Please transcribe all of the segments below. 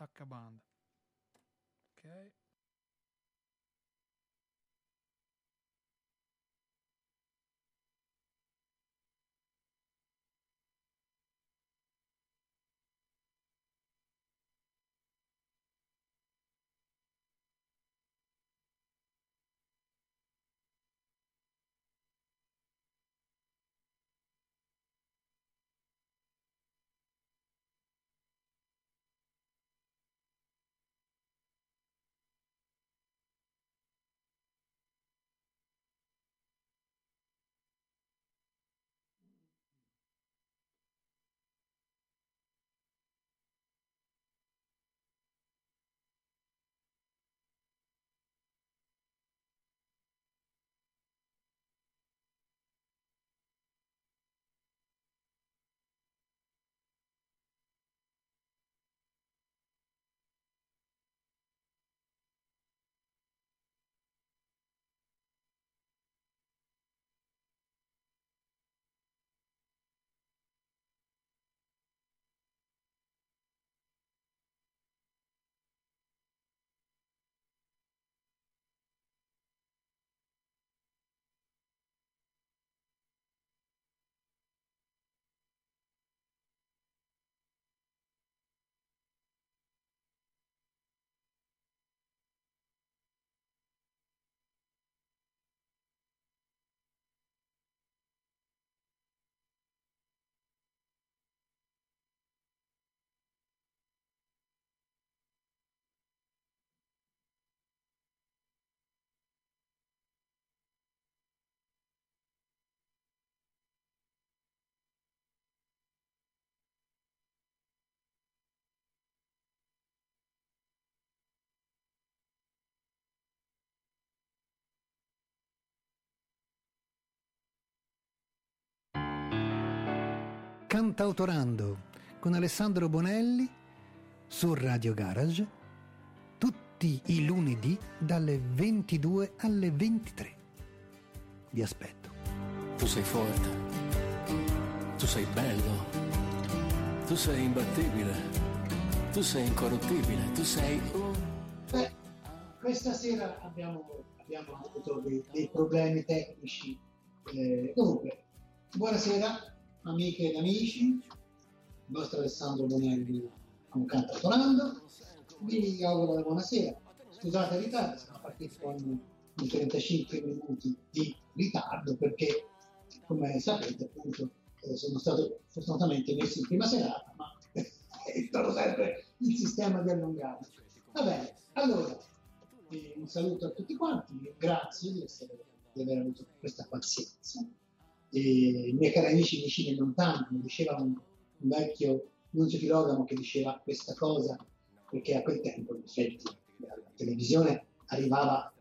attacca banda. Ok. Cantautorando con Alessandro Bonelli su Radio Garage tutti i lunedì dalle 22 alle 23. Vi aspetto. Tu sei forte, tu sei bello, tu sei imbattibile, tu sei incorruttibile, tu sei un... Beh, questa sera abbiamo, abbiamo avuto dei, dei, problemi tecnici. Eh, comunque, buonasera amiche ed amici, il nostro Alessandro Bonelli con Cantautorando, vi auguro una buonasera. Scusate il ritardo, siamo partiti con i 35 minuti di ritardo perché, come sapete, appunto, eh, sono stato fortunatamente messo in prima serata, ma è stato sempre il sistema di allungare. Va bene, allora, eh, un saluto a tutti quanti, grazie di, essere, di aver avuto questa pazienza i miei cari amici vicini e lontani, mi diceva un, un vecchio Nunzio Filogamo che diceva questa cosa, perché a quel tempo in effetti la televisione arrivava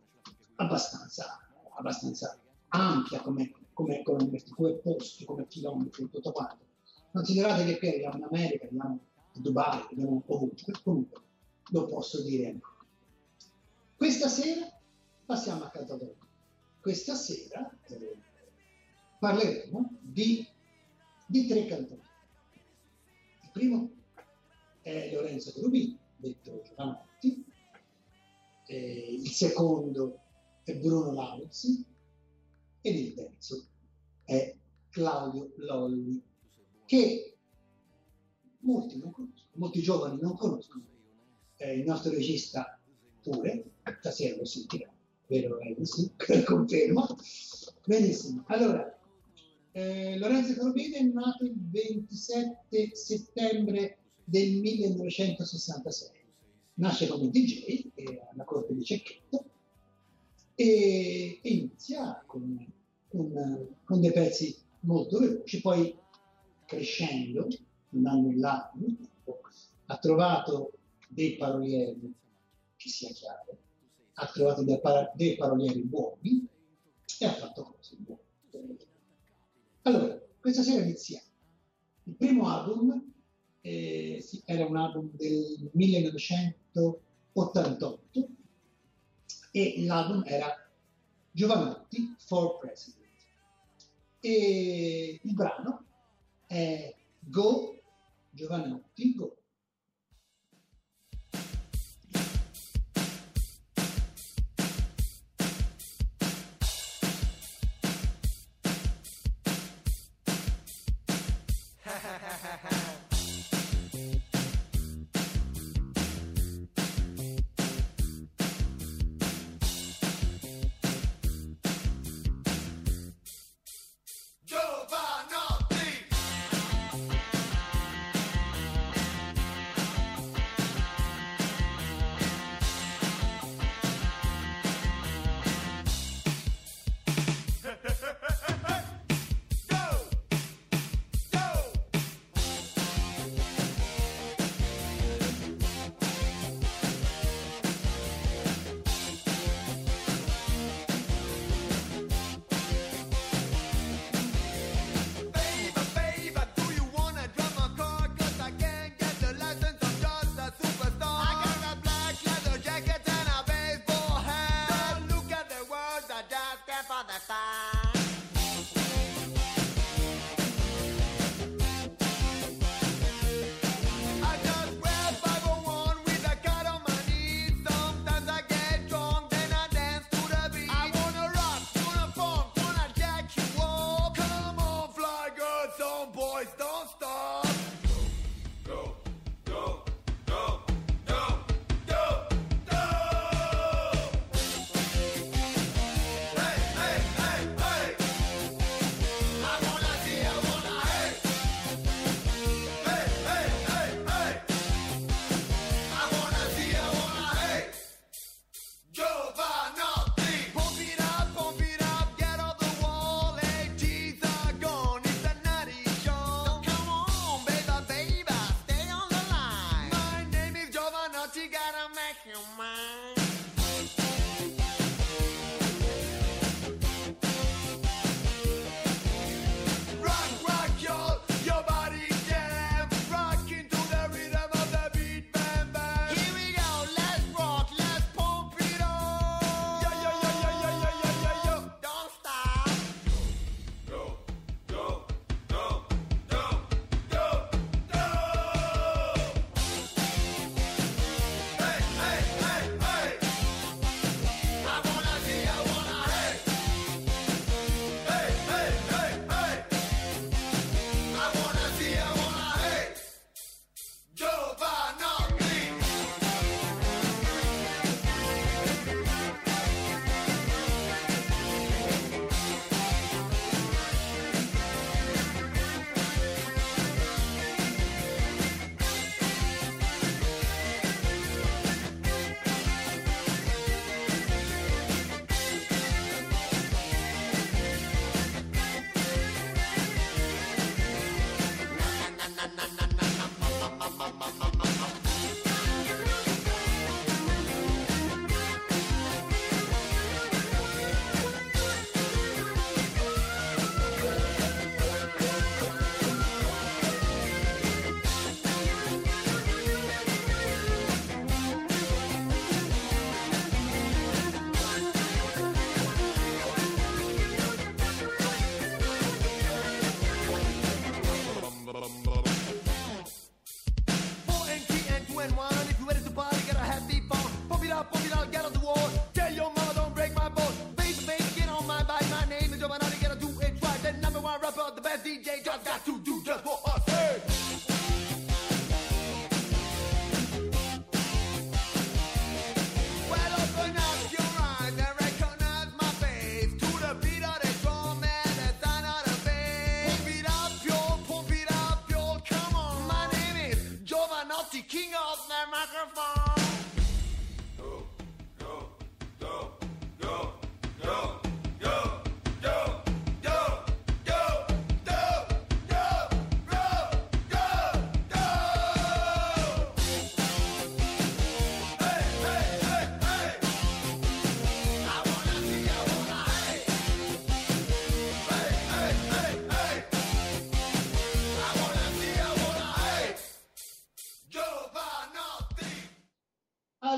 abbastanza, abbastanza ampia come, come, come, come posti, come chilometri tutto quanto. Considerate che qui arriviamo in America, arriviamo a Dubai, arriviamo ovunque, comunque lo posso dire. Questa sera passiamo a Cantador. Questa sera eh, parleremo di, di tre cantatori. Il primo è Lorenzo Cherubini, detto Giovanotti, eh, il secondo è Bruno Lauzzi ed il terzo è Claudio Lolli, che molti non conoscono, molti giovani non conoscono. Eh, il nostro regista pure, stasera lo sentirà, vero Elvis? Confermo. Benissimo. Allora, eh, Lorenzo Corbini è nato il 27 settembre del 1966. Nasce come DJ alla corte di Cecchetto e, e inizia con, con, con, dei pezzi molto veloci, poi crescendo, andando in là ha trovato dei parolieri, che sia chiaro, ha trovato dei, dei parolieri buoni e ha fatto cose buone. Allora, questa sera iniziamo. Il primo album eh, era un album del 1988 e l'album era Giovanotti for President. E il brano è Go Giovanotti Go.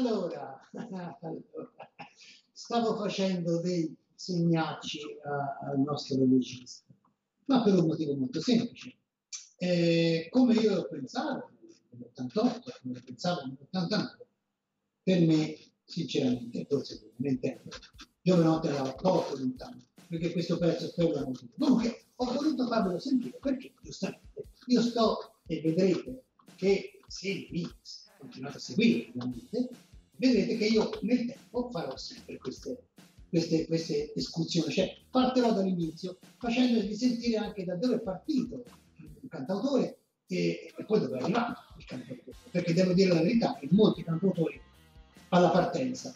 Allora, allora, stavo facendo dei segnacci al nostro regista, ma per un motivo molto semplice. Eh, come io lo pensavo nell'88, come lo pensavo nell'89, per me, sinceramente, forse per me intendo, Giovanotte era poco lontano, perché questo pezzo è per la musica. Comunque, ho voluto farvelo sentire perché, giustamente, Io sto e vedrete che se mi continuate a seguire ovviamente, vedrete che io nel tempo farò sempre queste, queste, queste escursioni, cioè partirò dall'inizio facendovi sentire anche da dove è partito il cantautore e, e poi dove è arrivato il cantautore, perché devo dire la verità che molti cantautori alla partenza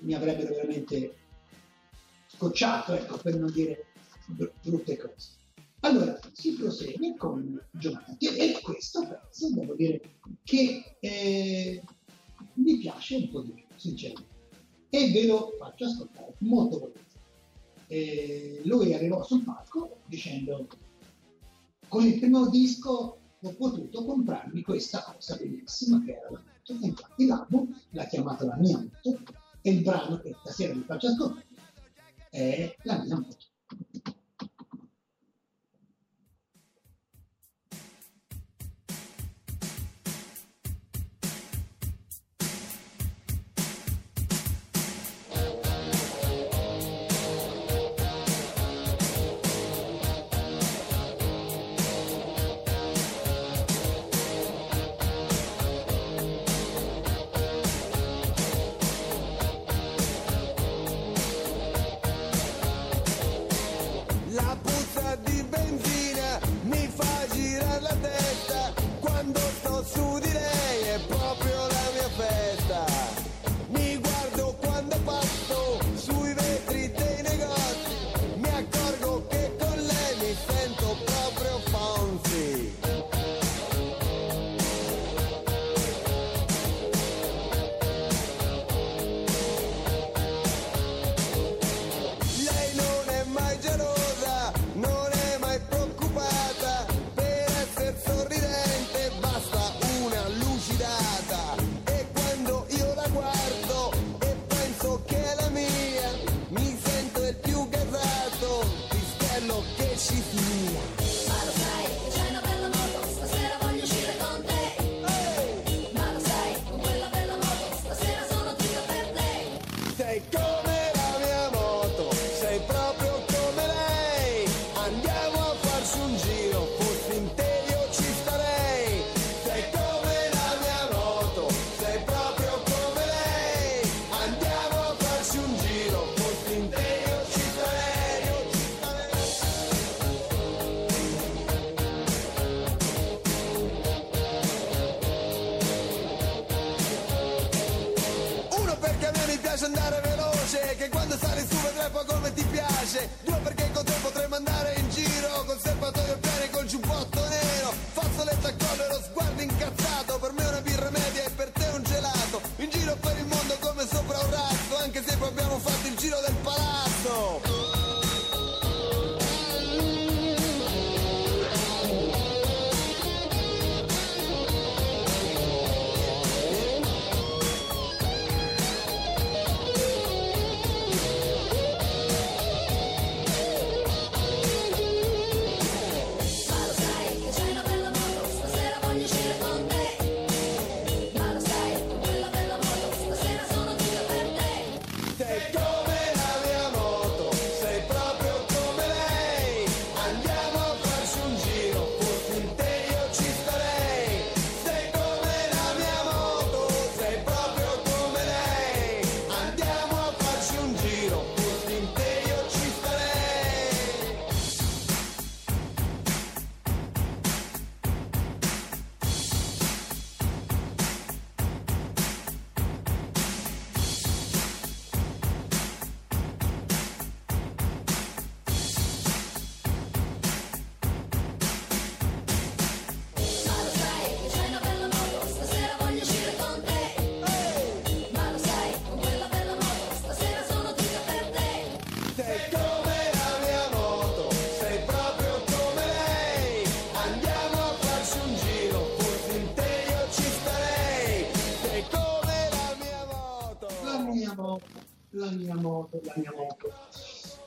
mi avrebbero veramente scocciato, ecco, per non dire brutte cose. Allora, si prosegue con Giovanni e questo pezzo, devo dire, che eh, mi piace un po' di più, sinceramente. E ve lo faccio ascoltare molto volentieri. Lui arrivò sul palco dicendo con il primo disco ho potuto comprarmi questa cosa bellissima che era la moto. Infatti l'album l'ha chiamata La mia moto e il brano che stasera vi faccio ascoltare è La mia moto.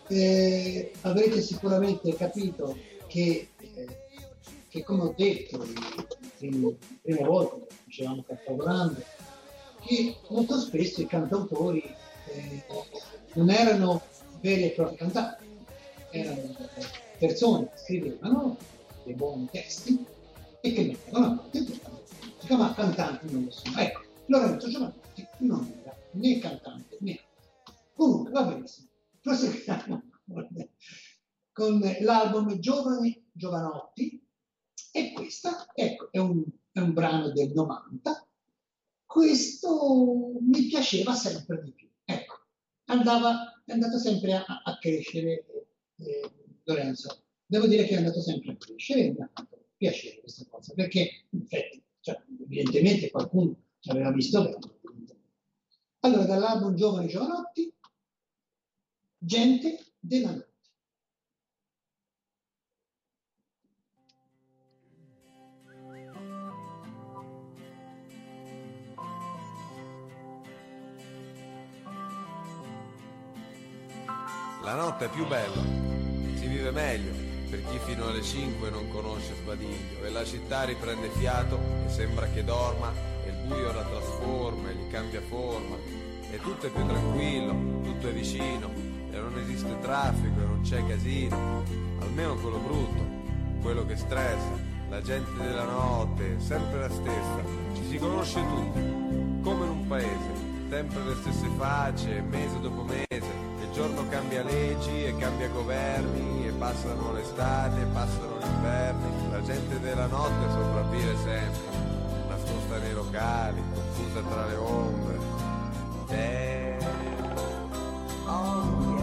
Eh, avrete sicuramente capito che, eh, che come ho detto la prima volta che facevamo Cattavolando, che molto spesso i cantautori eh, non erano veri e propri cantanti, erano persone che scrivevano dei buoni testi e che ne erano si chiama cantante non lo so ecco Lorenzo Giovanotti non era né cantante comunque va benissimo. Proseguiamo con l'album Giovani Giovanotti. E questa ecco è un, è un brano del 90 questo mi piaceva sempre di più. Ecco andava, è andato sempre a, a crescere eh, Lorenzo. Devo dire che è andato sempre a crescere e mi ha fatto piacere questa cosa, perché in effetti, cioè, evidentemente qualcuno ci aveva visto bene. Allora, dall'album Giovani Giovanotti, Gente della notte. La notte è più bella, si vive meglio per chi fino alle 5 non conosce Sbadiglio e la città riprende fiato e sembra che dorma e il buio la trasforma e gli cambia forma e tutto è più tranquillo, tutto è vicino e non esiste traffico e non c'è casino, almeno quello brutto, quello che stressa, la gente della notte, sempre la stessa, ci si conosce tutti, come in un paese, sempre le stesse facce, mese dopo mese, il giorno cambia leggi e cambia governi passano l'estate, passano gli inverni, la gente della notte sopravvive sempre, nascosta nei locali, confusa tra le ombre. Eh, oh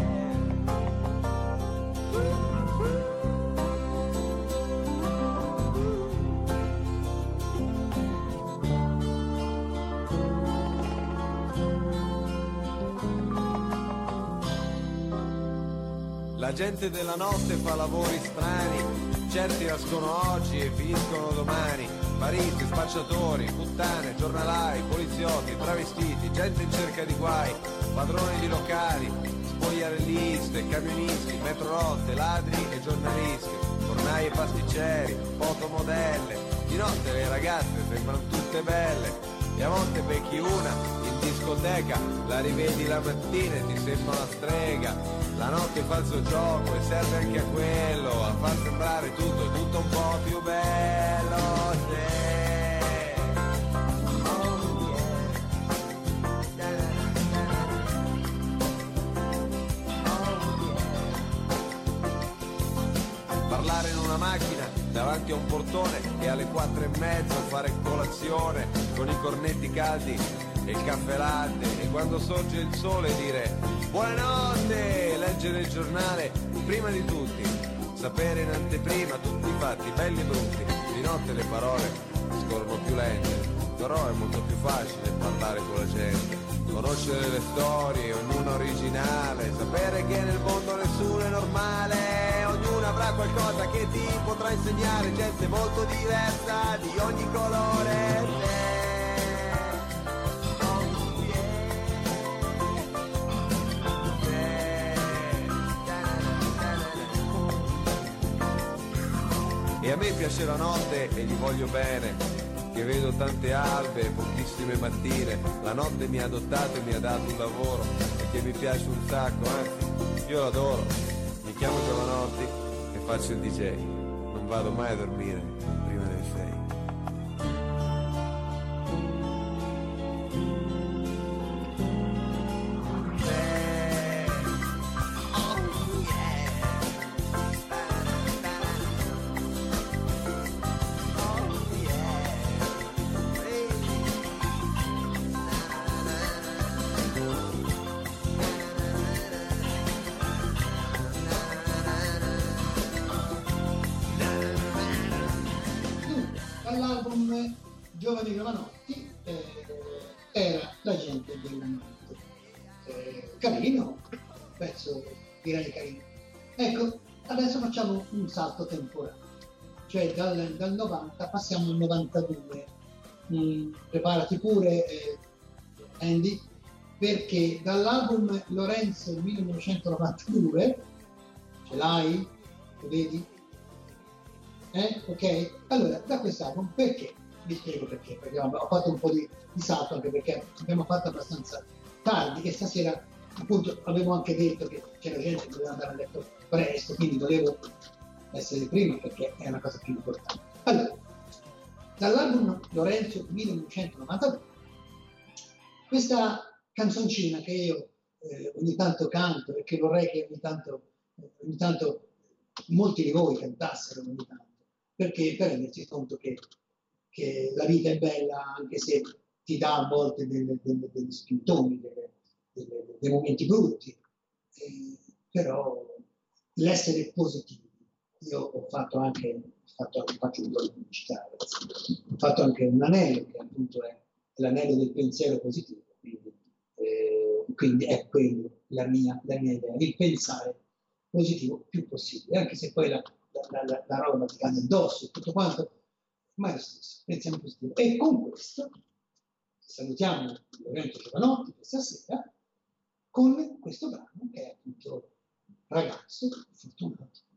La gente della notte fa lavori strani, certi nascono oggi e finiscono domani. Mariti, spacciatori, puttane, giornalai, poliziotti, travestiti, gente in cerca di guai, padroni di locali, spogliarelliste, camionisti, metrorotte, ladri e giornalisti, fornai e pasticceri, fotomodelle. Di notte le ragazze sembrano tutte belle e a volte becchi una in discoteca, la rivedi la mattina e ti sembra una strega la notte fa il suo gioco e serve anche a quello, a far sembrare tutto, tutto un po' più bello. Parlare in una macchina davanti a un portone e alle quattro e mezzo fare colazione con i cornetti caldi e il caffè latte e quando sorge il sole dire buonanotte, leggere il giornale prima di tutti, sapere in anteprima tutti i fatti belli e brutti, di notte le parole scorrono più lente, però è molto più facile parlare con la gente, conoscere le storie, ognuna originale, sapere che nel mondo nessuno è normale, ognuno avrà qualcosa che ti potrà insegnare, gente molto diversa di ogni colore. Me piace la notte e gli voglio bene, che vedo tante albe, pochissime mattine, la notte mi ha adottato e mi ha dato un lavoro e che mi piace un sacco, anzi, io l'adoro. Mi chiamo Giovanotti e faccio il DJ, non vado mai a dormire Giovani Giovanotti eh, era La gente della notte. Eh, carino, pezzo direi carino. Ecco, adesso facciamo un salto temporale, cioè dal, dal 90 passiamo al 92. Mm, preparati pure eh, Andy, perché dall'album Lorenzo 1992, ce l'hai? Lo vedi? Eh? Ok? Allora, da quest'album perché? Vi spiego perché, perché ho fatto un po' di, di salto anche perché abbiamo fatto abbastanza tardi e stasera appunto avevo anche detto che c'era gente che doveva andare a letto presto, quindi dovevo essere prima perché è una cosa più importante. Allora, dall'album Lorenzo 1992. Questa canzoncina che io eh, ogni tanto canto e che vorrei che ogni tanto, ogni tanto molti di voi cantassero ogni tanto, perché per rendersi conto che, che la vita è bella anche se ti dà a volte delle, delle, degli spintoni, dei momenti brutti, eh, però l'essere positivi. Io ho fatto anche, fatto, faccio un po' di pubblicità, ho fatto anche un anello che appunto è l'anello del pensiero positivo, quindi, eh, quindi è quello la mia, la mia, idea, il pensare positivo più possibile, anche se poi la, la, la, la roba ti cade addosso e tutto quanto, ma pensiamo positivo. E con questo salutiamo Lorenzo Giovanotti questa sera con questo brano che è appunto Ragazzo fortunato.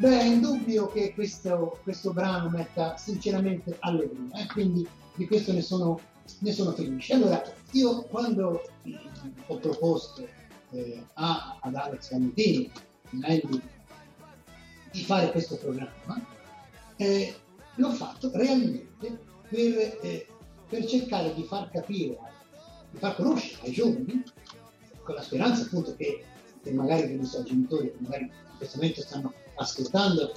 Beh, è indubbio che questo, questo brano metta sinceramente allegria, eh, quindi di questo ne sono, ne sono felice. Allora, io quando eh, ho proposto eh, a- ad Alex Valentini, Andy, di fare questo programma, eh, l'ho fatto realmente per, eh, per cercare di far capire, di far conoscere ai giovani, con la speranza appunto che, che magari i suoi genitori, che magari in questo momento stanno ascoltando,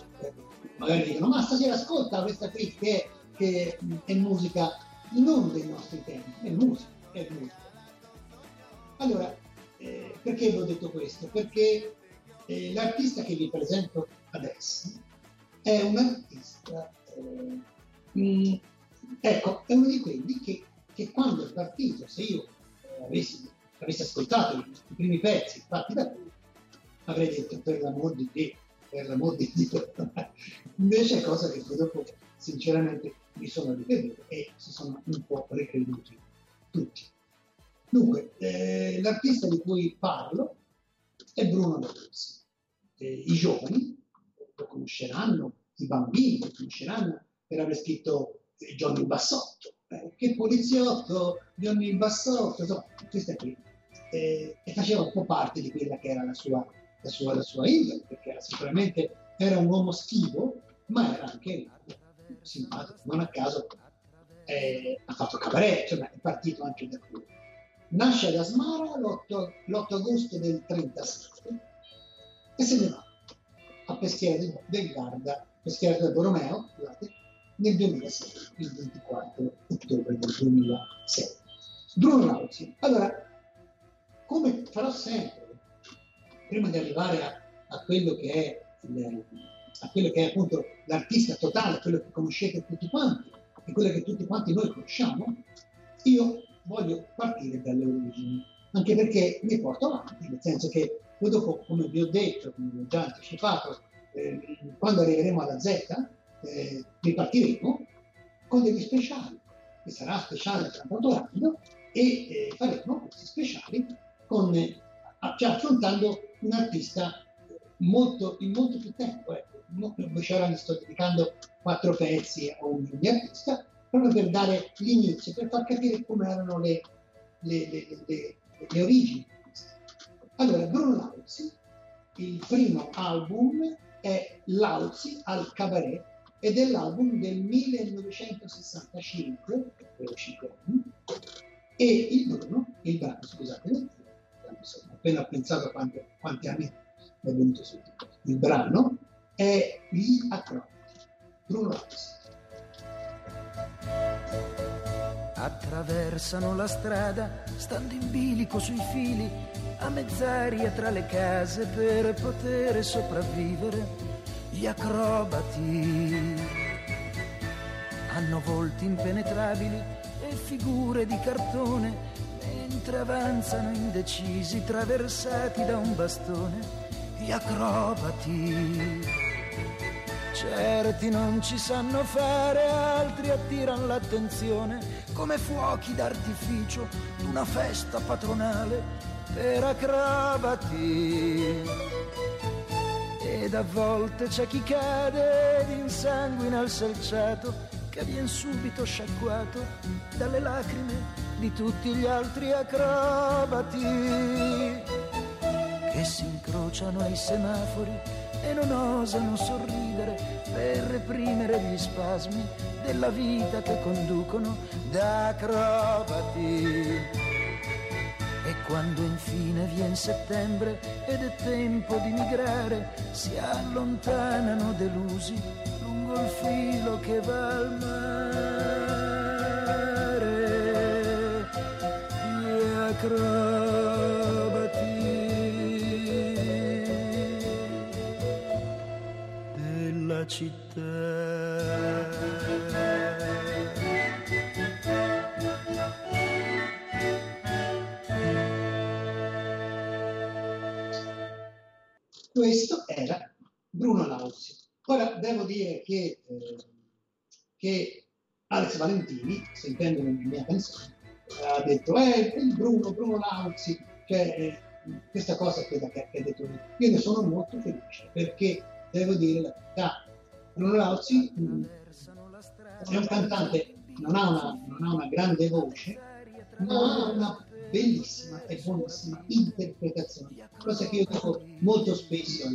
magari dicono ma stasera ascolta questa qui che che è musica non dei nostri tempi, è musica, è musica. Allora, eh, perché vi ho detto questo? Perché eh, l'artista che vi presento adesso è un artista, eh, mh, ecco, è uno di quelli che, che quando è partito, se io avessi, avessi ascoltato i, i primi pezzi fatti da lui, avrei detto per l'amor di Dio, per l'amor di Dio. Invece è cosa che poi dopo sinceramente mi sono ripetuto e si sono un po' ricreduti tutti. Dunque, eh, l'artista di cui parlo è Bruno D'Aruzzi. Eh, I giovani lo conosceranno, i bambini lo conosceranno per aver scritto eh, Johnny Bassotto. Eh, che poliziotto, Johnny Bassotto, insomma, queste qui. Eh, e faceva un po' parte di quella che era la sua la sua, la sua indole, perché era sicuramente era un uomo schivo, ma era anche simpatico. Non a caso eh, ha fatto cabaret, cioè è partito anche da qui. Nasce ad Asmara l'8, l'8 agosto del 37 e se ne va a Peschiera del, del Garda, Peschiera del Borromeo, scusate, nel 2006, il 24 ottobre del 2006. Bruno Lauzi. Allora, come farò sempre, prima di arrivare a, a quello che è il, a quello che è appunto l'artista totale, quello che conoscete tutti quanti e quello che tutti quanti noi conosciamo, io voglio partire dalle origini, anche perché mi porto avanti, nel senso che dopo, come vi ho detto, come vi ho già anticipato, eh, quando arriveremo alla Z, eh, ripartiremo con degli speciali, che sarà speciale tra Autorando, e eh, faremo questi speciali con, cioè affrontando un artista molto, in molto più tempo. Ecco. Invece ora mi sto dedicando quattro pezzi a un mio artista, proprio per dare l'inizio, per far capire come erano le, le, le, le origini. Allora, Bruno Lauzi, il primo album è Lauzi al Cabaret ed è l'album del 1965, per 5 anni, e il Bruno, il brano, scusate, insomma, appena pensato a quanti, quanti anni è venuto su. Il brano è Gli acrobati. Bruno Rossi. Attraversano la strada, stando in bilico sui fili, a mezz'aria tra le case per poter sopravvivere. Gli acrobati hanno volti impenetrabili e figure di cartone mentre avanzano indecisi, traversati da un bastone, gli acrobati. Certi non ci sanno fare, altri attirano l'attenzione come fuochi d'artificio d'una festa patronale per acrobati. Ed a volte c'è chi cade ed insanguina il selciato che viene subito sciacquato dalle lacrime di tutti gli altri acrobati che si incrociano ai semafori e non osano sorridere per reprimere gli spasmi della vita che conducono da acrobati. E quando infine viene settembre ed è tempo di migrare, si allontanano delusi lungo il filo che va al mare. Acrobati della città. Questo era Bruno Lausi. Ora devo dire che, eh, che Alex Valentini, sentendo la mia canzone, ha detto, eh, Bruno, Bruno Lauzi, cioè eh, questa cosa che, che ha detto lui. Io ne sono molto felice perché devo dire la verità. Bruno Lauzi mm, è un cantante, non ha, una, non ha una grande voce, ma ha una bellissima e buonissima interpretazione, cosa che io dico molto spesso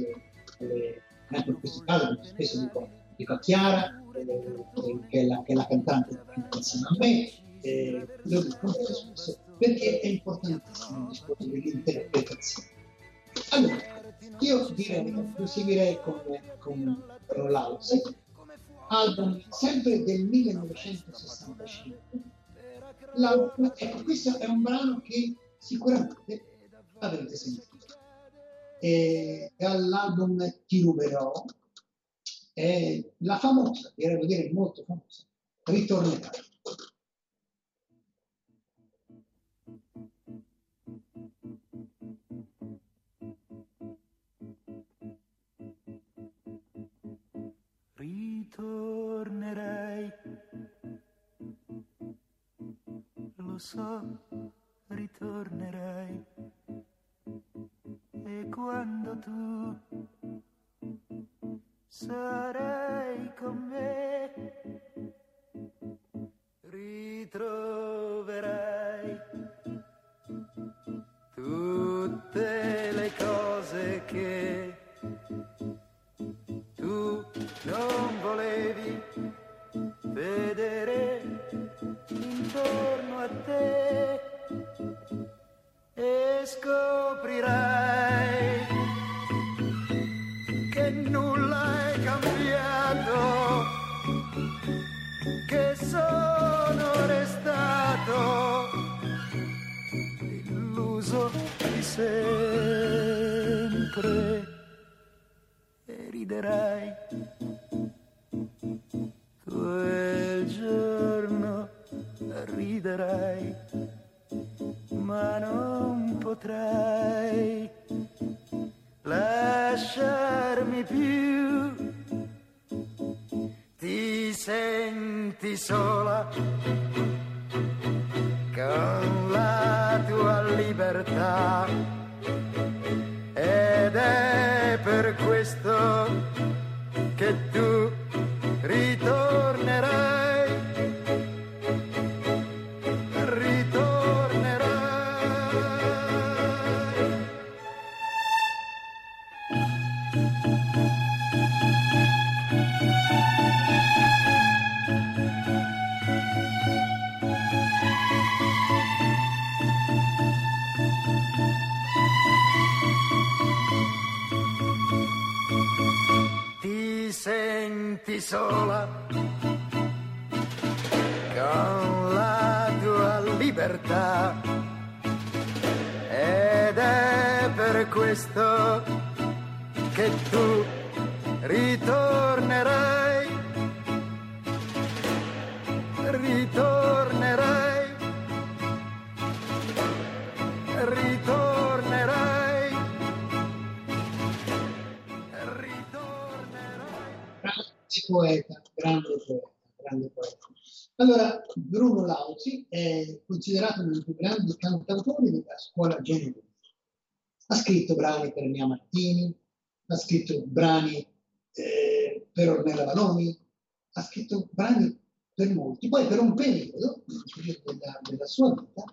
anche in questo caso molto spesso dico, dico a Chiara, eh, che, è la, che è la cantante insieme a me, eh, lo dico spesso perché è importantissimo il discorso dell'interpretazione. Allora, io direi, proseguirei con, con, Lauzi album sempre del 1965. La- ecco, questo è un brano che sicuramente avrete sentito. E dall'album Ti ruberò è la famosa, direi dire molto famosa, Ritornerai. Ritornerai. Lo so, ritornerai. E quando tu sarai con me, ritroverai tutte le cose che non volevi vedere intorno a te e scoprirai che nulla è cambiato, che sono restato illuso di sempre e riderai riderai ma non potrai lasciarmi più. Ti senti sola con la tua libertà considerato uno dei più grandi cantautori della scuola genovese. Ha scritto brani per Mia Martini, ha scritto brani eh, per Ornella Vanoni, ha scritto brani per molti. Poi per un periodo della, della sua vita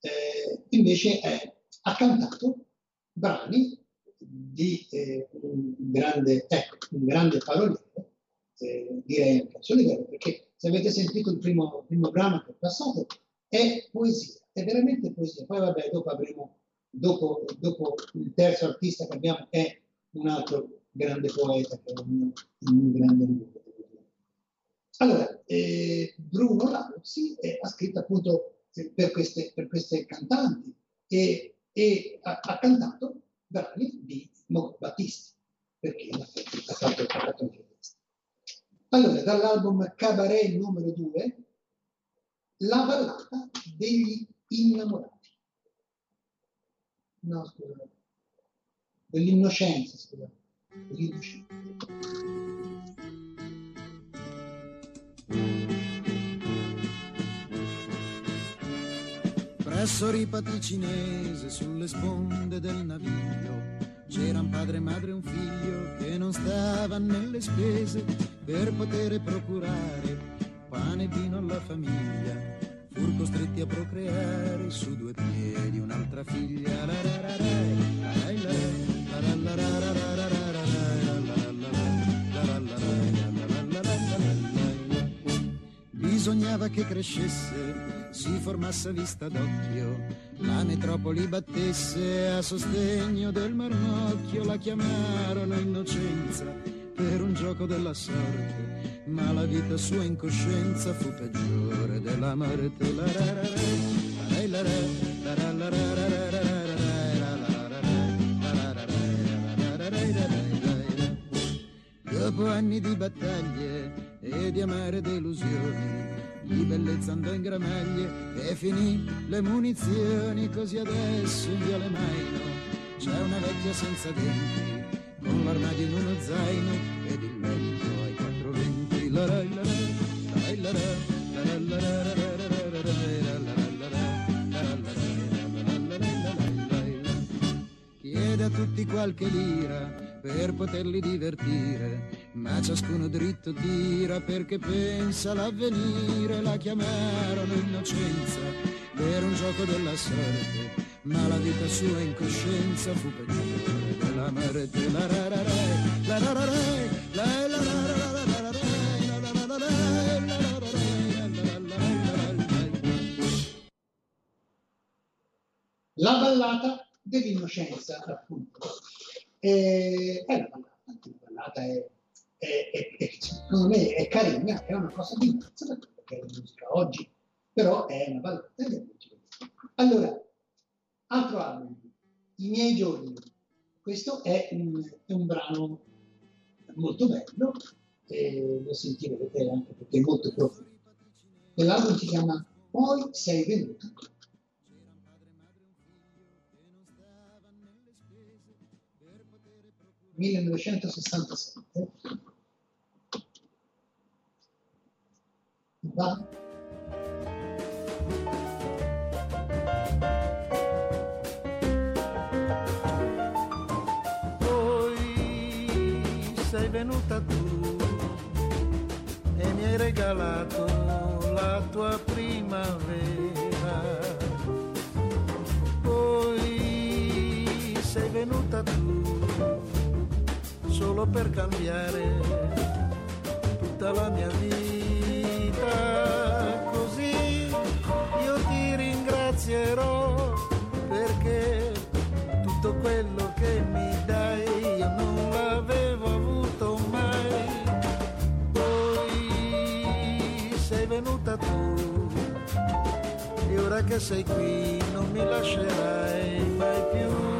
eh, invece è- ha cantato brani di eh, un, grande, ecco, un grande paroliere, eh, direi anche canzoniere, perché se avete sentito il primo, primo brano che è passato, è poesia, è veramente poesia. Poi vabbè, dopo avremo, dopo, dopo il terzo artista che abbiamo è un altro grande poeta, che è un, un grande numero. Allora, eh, Bruno Lauzi eh, ha scritto appunto eh, per, queste, per queste cantanti e, e ha, ha cantato brani di Battisti, perché ha fatto, ha fatto anche questo. Allora, dall'album Cabaret numero 2, la ballata degli innamorati. No, scusa, dell'innocenza, scusa, dell'innocenza. Presso Ripati cinese, sulle sponde del naviglio, c'era un padre, madre e un figlio che non stavano nelle spese per poter procurare pane e vino alla famiglia pur costretti a procreare su due piedi un'altra figlia. Bisognava che crescesse, si formasse a vista d'occhio, la metropoli battesse a sostegno del marmocchio, la chiamarono innocenza per un gioco della sorte ma la vita sua in coscienza fu peggiore della morte. Dopo anni di battaglie e di amare delusioni, di bellezza andò in gramaglie e finì le munizioni, così adesso in viale Maino c'è una vecchia senza denti, con l'armadio in uno zaino ed il vento Chiede a tutti qualche lira per poterli divertire, ma ciascuno dritto tira perché pensa all'avvenire. La chiamarono innocenza per un gioco della sorte, ma la vita sua in coscienza fu peggiore della morte. La ra ballata dell'innocenza, appunto. E, è una ballata, la ballata è, è- è- è- secondo me è carina, è una cosa di mazza perché è la musica oggi, però è una ballata ed è molto. Allora, altro album, I miei giorni. Questo è un, è un brano molto bello, e lo sentirete anche perché è molto profondo. L'album si chiama Poi sei venuta. 1967. Va. Poi sei venuta tu e mi hai regalato la tua primavera. Poi sei venuta tu solo per cambiare tutta la mia vita. Così io ti ringrazierò perché tutto quello che mi dai io non l'avevo avuto mai. Poi sei venuta tu e ora che sei qui non mi lascerai mai più.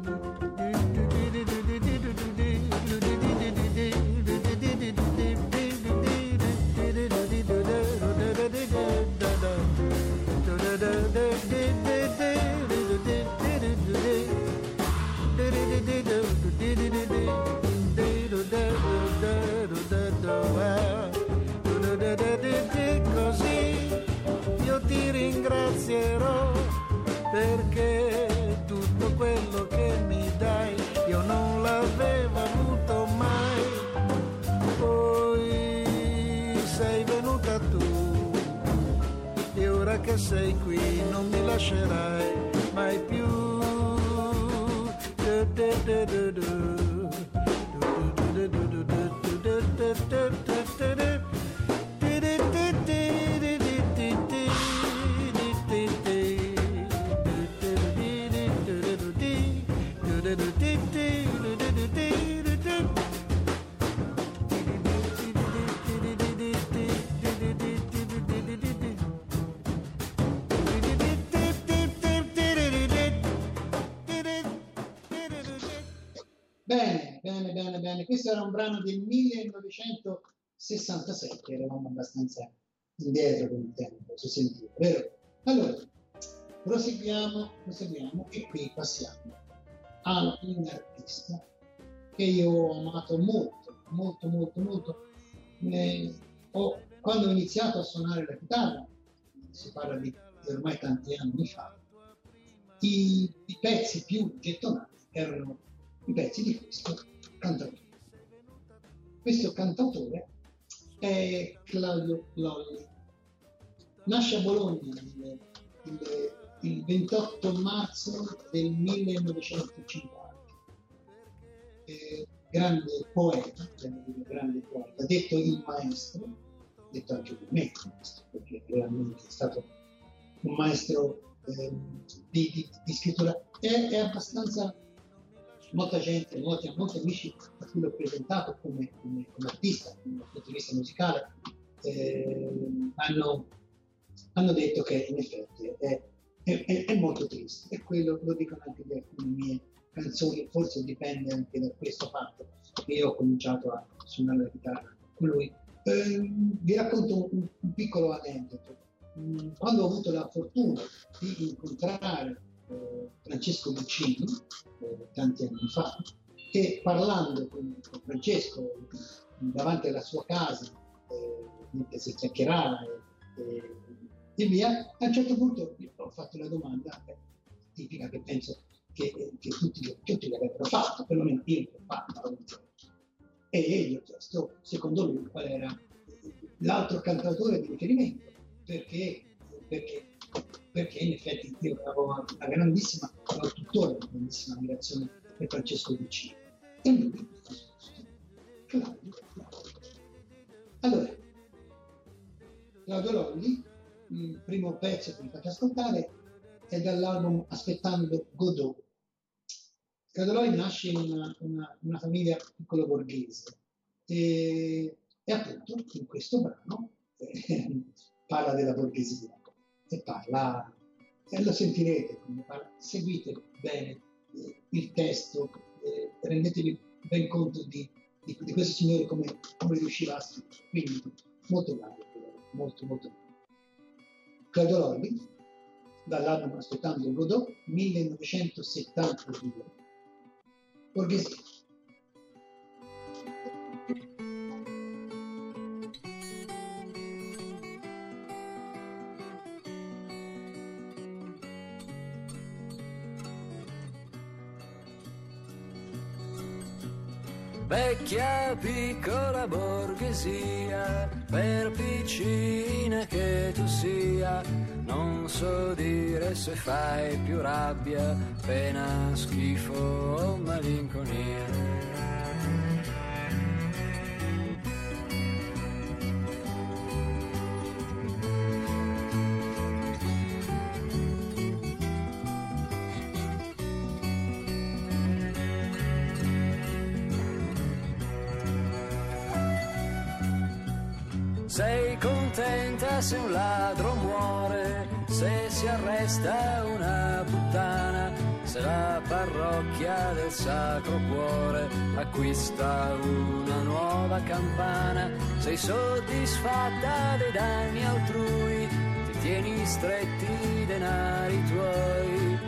Bye. Questo era un brano del 1967, eravamo abbastanza indietro con il tempo, si sentiva, vero? Allora, proseguiamo, proseguiamo e qui passiamo a un artista che io ho amato molto molto, molto, molto. Eh, ho- quando ho iniziato a suonare la chitarra, si parla di, di ormai tanti anni fa, i, i pezzi più gettonati erano i pezzi di questo cantautore. Questo cantautore è Claudio Lolli. Nasce a Bologna il, il- il 28 marzo del 1950. Eh, grande poeta, grande, poeta, detto il maestro, detto anche per me perché realmente è stato un maestro ehm, di, di- di scrittura. È, è abbastanza molta gente, molti, molti amici a cui l'ho presentato come, come- come artista, di vista musicale, ehm, hanno, hanno detto che in effetti è, è- è- è molto triste e quello lo dicono anche di alcune mie canzoni, forse dipende anche da questo fatto che io ho cominciato a suonare la chitarra con lui. Ehm, vi racconto un, un piccolo aneddoto. Mm, Quando ho avuto la fortuna di incontrare eh, Francesco Guccini, eh, tanti anni fa, e parlando con, con Francesco davanti alla sua casa, eh, mentre si chiacchierava e, e- e via, a un certo punto gli ho fatto la domanda eh, tipica che penso che, che tutti, tutti l'avrebbero fatto, perlomeno io l'ho fatta. E gli ho chiesto, secondo lui, qual era l'altro cantautore di riferimento, perché, perché, perché in effetti io avevo una grandissima, ho tuttora una grandissima ammirazione per Francesco Guccini. E lui mi ha risposto, Claudio Lolli. Allora, Claudio Lolli, il primo pezzo che vi faccio ascoltare è dall'album Aspettando Godot. Claudio Lolli nasce in una, una- una famiglia piccolo borghese e, e appunto in questo brano eh, parla della borghesia e parla, e lo sentirete, parla. seguite bene eh, il testo, eh, rendetevi ben conto di, di, di questo signore come, come riusciva a scrivere. Quindi molto bravo, molto molto bravo. Claudio Lolli, dall'album Aspettando Godot, 1972. Borghesia. Vecchia piccola borghesia, per piccina che tu sia, non so dire se fai più rabbia, pena, schifo o malinconia. Sei contenta se un ladro muore, se si arresta una puttana, se la parrocchia del Sacro Cuore acquista una nuova campana, sei soddisfatta dei danni altrui, ti tieni stretti i denari tuoi,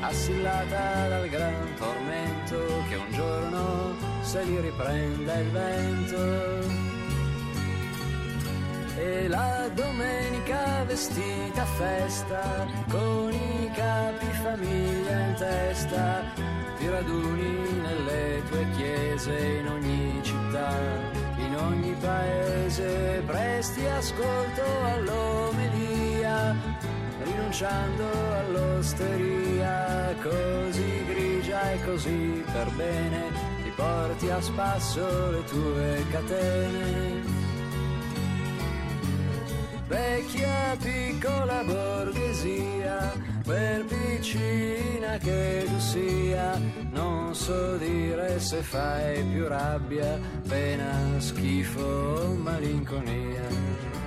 assillata dal gran tormento che un giorno se li riprenda il vento. E la domenica vestita a festa, con i capi famiglia in testa, ti raduni nelle tue chiese in ogni città, in ogni paese, presti ascolto all'omelia, rinunciando all'osteria, così grigia e così per bene, ti porti a spasso le tue catene. Vecchia piccola borghesia, per piccina che tu sia, non so dire se fai più rabbia, pena, schifo o malinconia.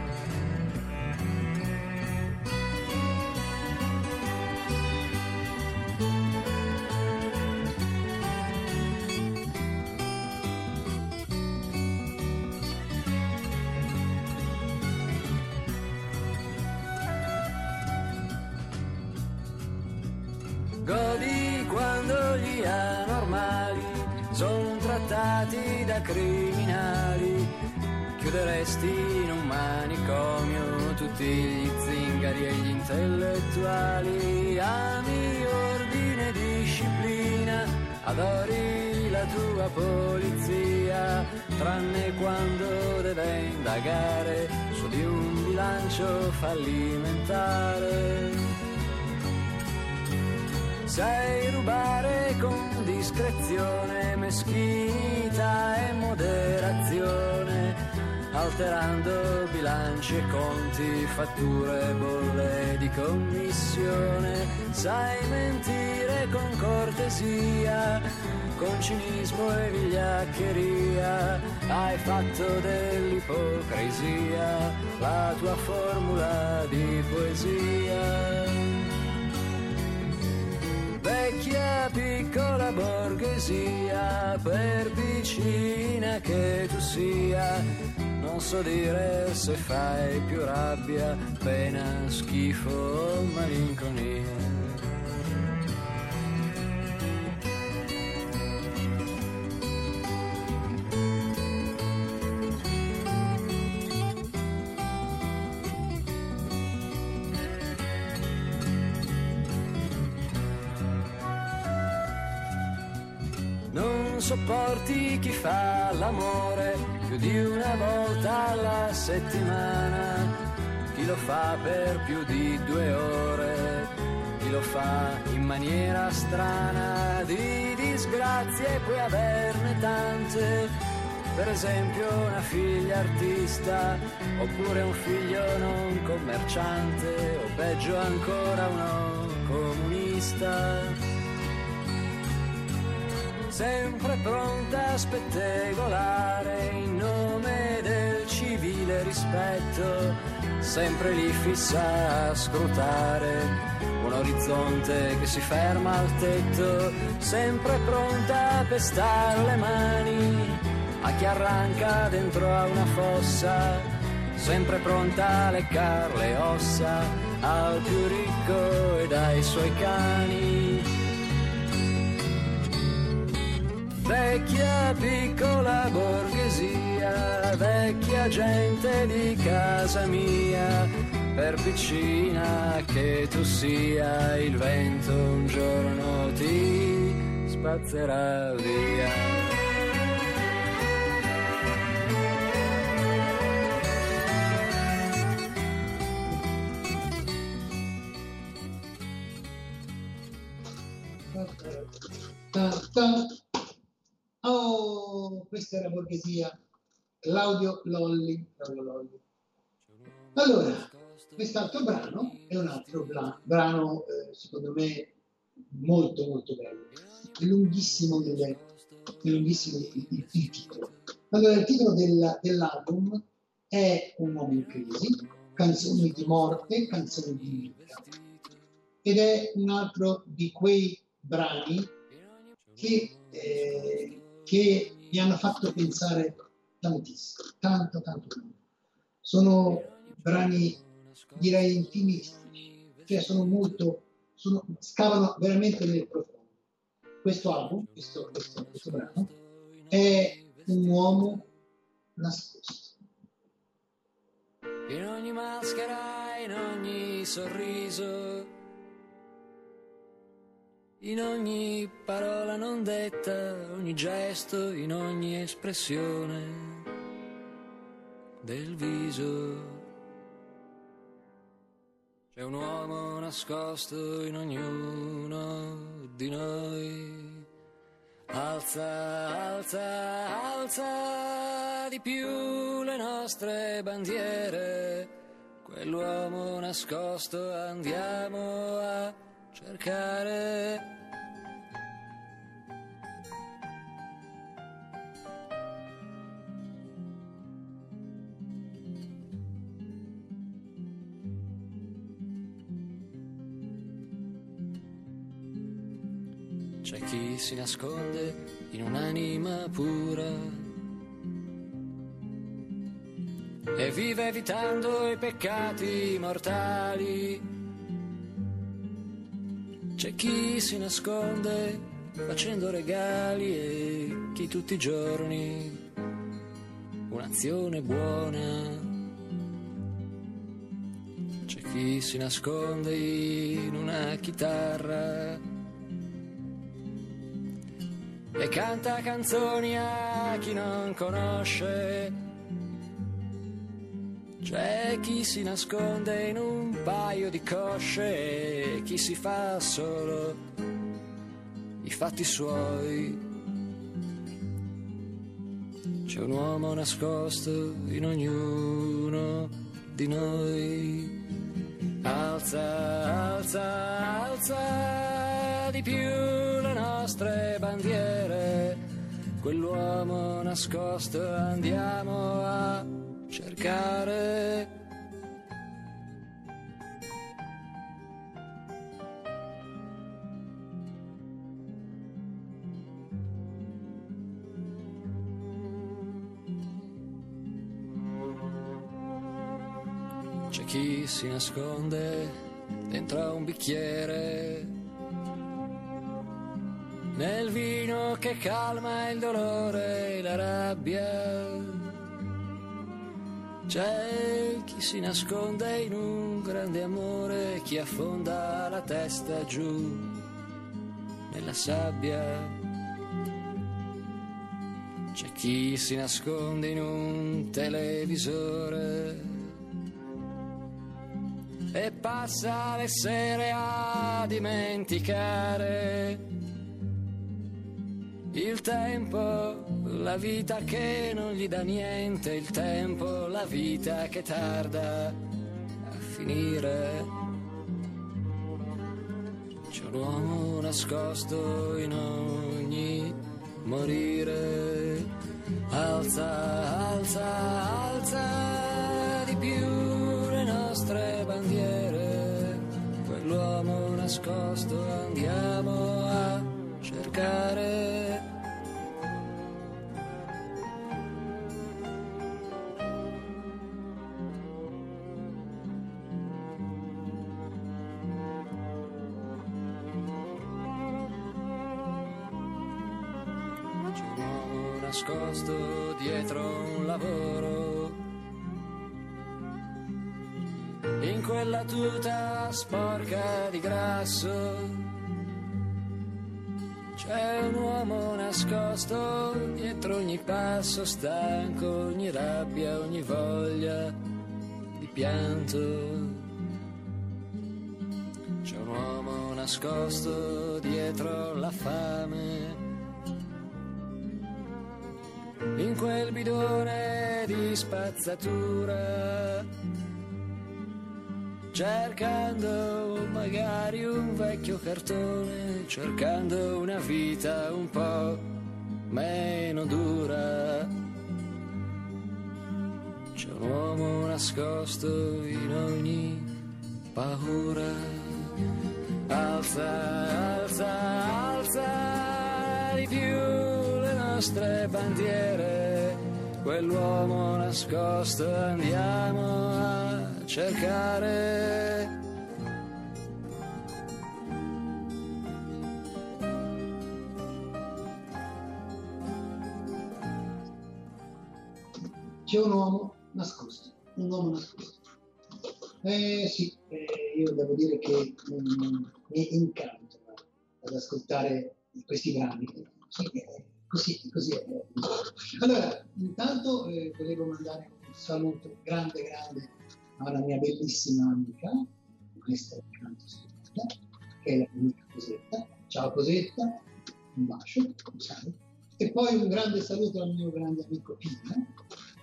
Gli anormali sono trattati da criminali. Chiuderesti in un manicomio tutti gli zingari e gli intellettuali. Ami ordine e disciplina, adori la tua polizia, tranne quando deve indagare su di un bilancio fallimentare. Sai rubare con discrezione, meschinità e moderazione, alterando bilanci e conti, fatture, bolle di commissione. Sai mentire con cortesia, con cinismo e vigliaccheria. Hai fatto dell'ipocrisia la tua formula di poesia vecchia piccola borghesia, per vicina che tu sia, non so dire se fai più rabbia, pena, schifo o malinconia. Sopporti chi fa l'amore più di una volta alla settimana, chi lo fa per più di due ore, chi lo fa in maniera strana, di disgrazie puoi averne tante. Per esempio una figlia artista, oppure un figlio non commerciante, o peggio ancora uno comunista sempre pronta a spettegolare in nome del civile rispetto, sempre lì fissa a scrutare un orizzonte che si ferma al tetto, sempre pronta a pestare le mani a chi arranca dentro a una fossa, sempre pronta a leccar le ossa al più ricco e dai suoi cani. Vecchia piccola borghesia, vecchia gente di casa mia, per vicina che tu sia, il vento un giorno ti spazzerà via. Ta, ta. Oh, questa era borghesia. Claudio Lolli. Claudio Lolli. Allora, quest'altro brano è un altro bla- brano, eh, secondo me, molto molto bello. È lunghissimo, il, è lunghissimo il, il- il titolo. Allora, il titolo del- dell'album è Un uomo in crisi, canzoni di morte, canzoni di vita. Ed è un altro di quei brani che, eh, che mi hanno fatto pensare tantissimo, tanto, tanto, tanto. Sono brani, direi, intimistici, cioè sono molto, sono, scavano veramente nel profondo. Questo album, questo, questo, questo brano, è un uomo nascosto. In ogni maschera, in ogni sorriso, in ogni parola non detta, ogni gesto, in ogni espressione del viso. C'è un uomo nascosto in ognuno di noi. Alza, alza, alza di più le nostre bandiere. Quell'uomo nascosto andiamo a cercare. C'è chi si nasconde in un'anima pura e vive evitando i peccati mortali. C'è chi si nasconde facendo regali e chi tutti i giorni un'azione buona. C'è chi si nasconde in una chitarra e canta canzoni a chi non conosce. C'è chi si nasconde in un paio di cosce e chi si fa solo i fatti suoi. C'è un uomo nascosto in ognuno di noi. Alza, alza, alza di più le nostre bandiere. Quell'uomo nascosto andiamo a cercare. C'è chi si nasconde dentro un bicchiere nel vino che calma il dolore e la rabbia. C'è chi si nasconde in un grande amore, chi affonda la testa giù nella sabbia. C'è chi si nasconde in un televisore e passa le sere a dimenticare il tempo, la vita che non gli dà niente, il tempo, la vita che tarda a finire. C'è un uomo nascosto in ogni morire. Alza, alza, alza di più le nostre bandiere. Quell'uomo nascosto andiamo a cercare. Nascosto dietro un lavoro. In quella tuta sporca di grasso. C'è un uomo nascosto dietro ogni passo, stanco, ogni rabbia, ogni voglia di pianto. C'è un uomo nascosto dietro la fame in quel bidone di spazzatura, cercando magari un vecchio cartone, cercando una vita un po' meno dura. C'è un uomo nascosto in ogni paura. Alza, alza, alza di più nostre bandiere. Quell'uomo nascosto andiamo a cercare. C'è un uomo nascosto, un uomo nascosto. Eh sì, eh, io devo dire che mm, mi incanto ad ascoltare questi brani. Sì, eh, così, così è. Allora, intanto eh, volevo mandare un saluto grande, grande a una mia bellissima amica, questa è canto Santa, che è la mia Cosetta. Ciao Cosetta, un bacio, come sai. E poi un grande saluto al mio grande amico Pino,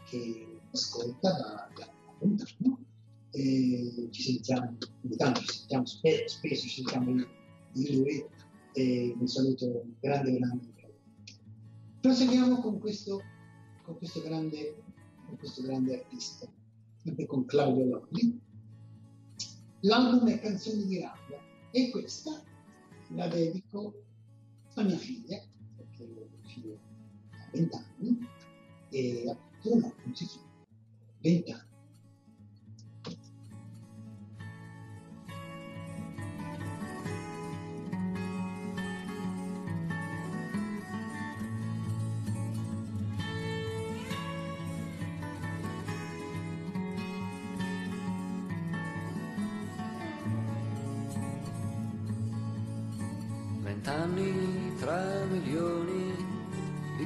che ascolta da, da lontano. E ci sentiamo, ogni tanto ci sentiamo, spe- spesso ci sentiamo di lui e un saluto grande grande. Proseguiamo con questo, con questo, grande, con questo grande artista, sempre con Claudio Lolli. L'album è Canzoni di rabbia e questa la dedico a mia figlia, perché mio figlio ha 20 anni e appunto l'album si chiama 20 anni.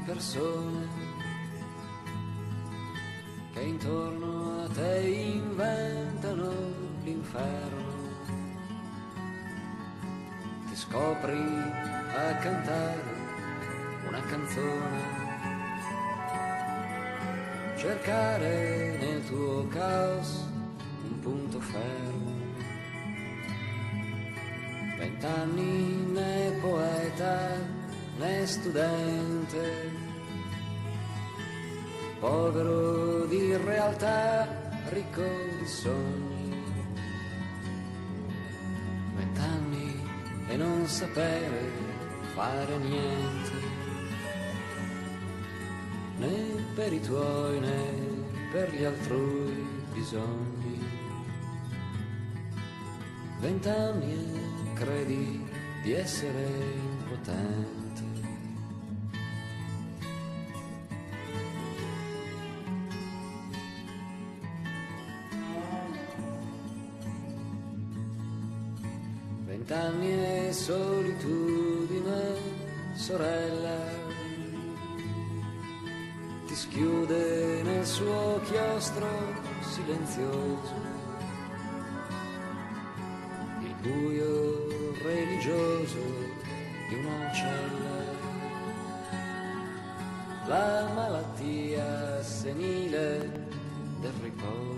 Di persone che intorno a te inventano l'inferno. Ti scopri a cantare una canzone cercare nel tuo caos un punto fermo. Vent'anni né poeta né studente, povero di realtà, ricco di sogni. Vent'anni e non sapere fare niente né per i tuoi né per gli altrui bisogni. Vent'anni e credi di essere impotente. Chiostro silenzioso. Il buio religioso di una cella. La malattia senile del riposo.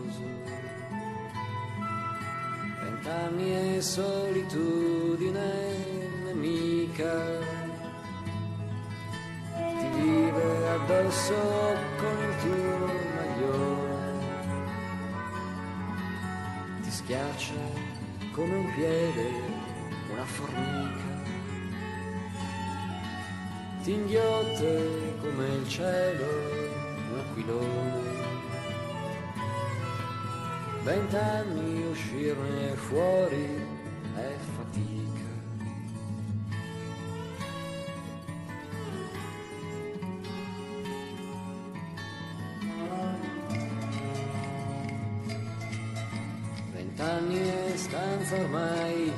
Vent'anni e solitudine nemica ti vive addosso con il tuo schiaccia come un piede, una formica, ti inghiotte come il cielo, un aquilone. Vent'anni uscirne fuori stanza ormai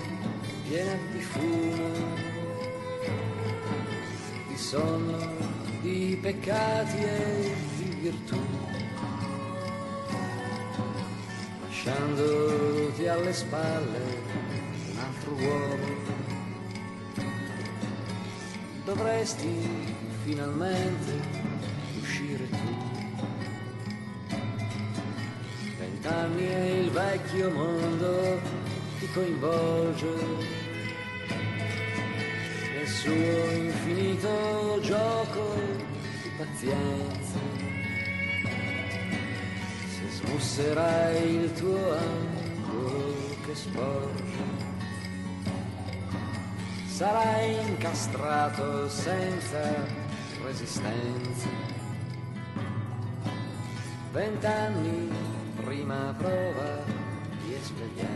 piena di fumo, di sonno, di peccati e di virtù. Lasciandoti alle spalle un altro uomo, dovresti finalmente uscire tu. Vent'anni e il vecchio mondo ti coinvolge nel suo infinito gioco di pazienza. Se smusserai il tuo angolo che sporge, sarai incastrato senza resistenza. Vent'anni prima prova di esperienza.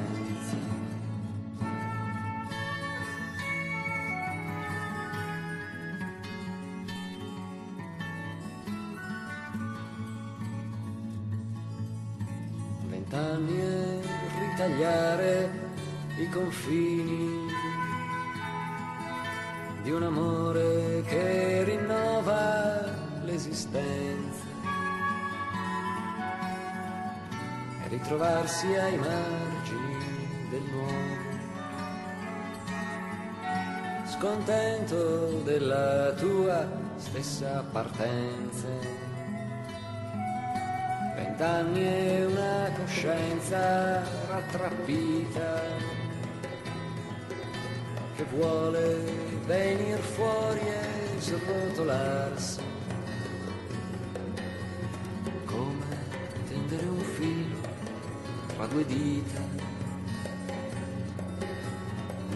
Confini di un amore che rinnova l'esistenza. e ritrovarsi ai margini del nuovo, scontento della tua stessa partenza. Vent'anni e una coscienza rattrappita vuole venir fuori e srotolarsi come tendere un filo tra due dita,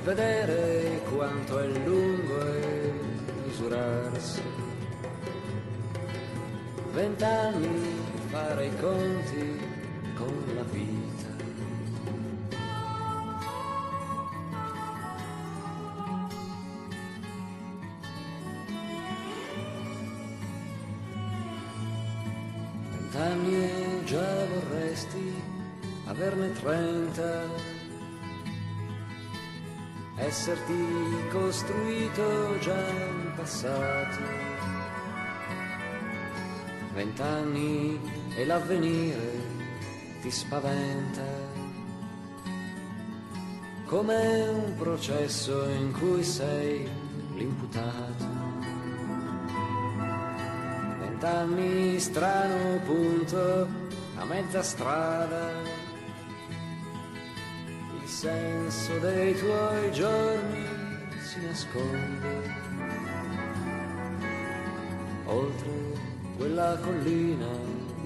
vedere quanto è lungo e misurarsi. Vent'anni fare i conti con la vita. Averne trenta esserti costruito già in passato. Vent'anni e l'avvenire ti spaventa come un processo in cui sei l'imputato. Vent'anni strano punto a mezza strada, senso dei tuoi giorni si nasconde. Oltre quella collina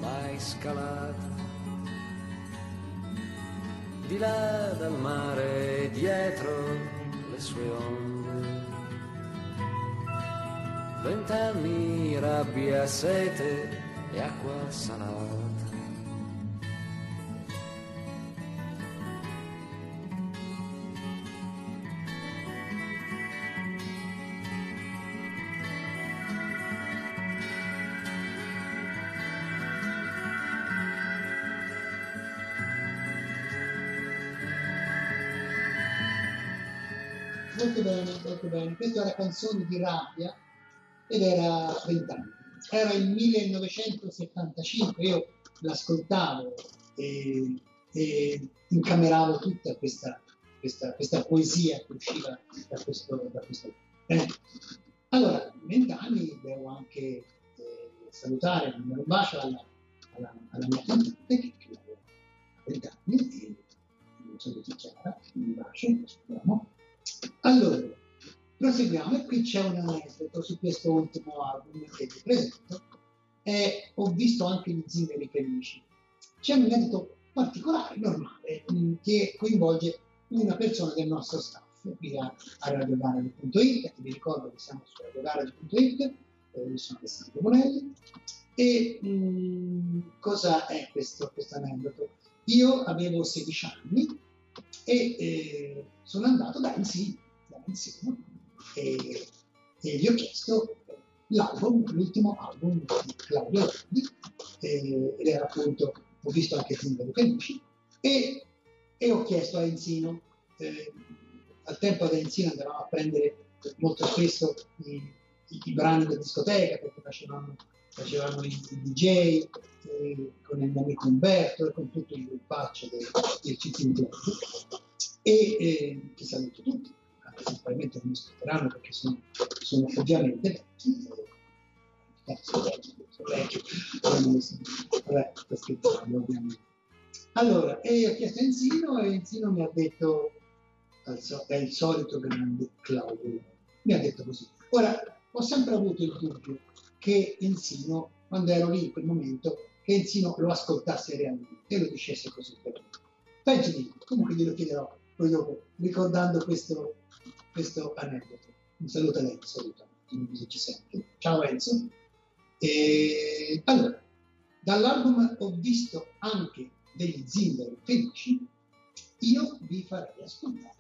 l'hai scalata di là dal mare dietro le sue onde. Vent'anni, rabbia, sete e acqua salata. Molto bene. Questa era canzone di rabbia ed era 20 anni. Era il 1975, io l'ascoltavo e, e incameravo tutta questa, questa, questa poesia che usciva da questo. Da questo. Eh. Allora, 20 anni devo anche eh, salutare, un bacio alla, alla, alla mia cantante che, che lavora a 20 anni e un saluto Chiara, un bacio, speriamo. Allora, proseguiamo e qui c'è un aneddoto su questo ultimo album che vi presento e ho visto anche gli zingari felici. C'è un aneddoto particolare, normale, che coinvolge una persona del nostro staff qui a, a radiogarage.it, vi ricordo che siamo su radiogarage.it, eh, io sono Alessandro Bonelli, e mh, cosa è questo, questo aneddoto? Io avevo 16 anni e eh, sono andato da Enzino, da Enzino e, e gli ho chiesto l'album, l'ultimo album di Claudio Landi eh, ed era appunto, ho visto anche Zingari Felici e, e ho chiesto a Enzino, eh, al tempo da Enzino andavamo a prendere molto spesso i, i, i brani da discoteca perché facevamo, facevamo i, i DJ eh, con il mio amico Umberto e con tutto il gruppaccio del, del City e eh, ti saluto tutti, se probabilmente non ascolteranno perché sono, sono ovviamente vecchi. Allora, e ho chiesto a Enzino e Enzino mi ha detto, è il solito grande Claudio, mi ha detto così. Ora, ho sempre avuto il dubbio che Enzino, quando ero lì in quel momento, che Enzino lo ascoltasse realmente e lo dicesse così per me. Penso di comunque glielo chiederò poi dopo, ricordando questo, questo aneddoto. Un saluto a lei, saluto, se ci sente. Ciao Enzo. E, allora, dall'album ho visto anche degli zingari felici, io vi farei ascoltare.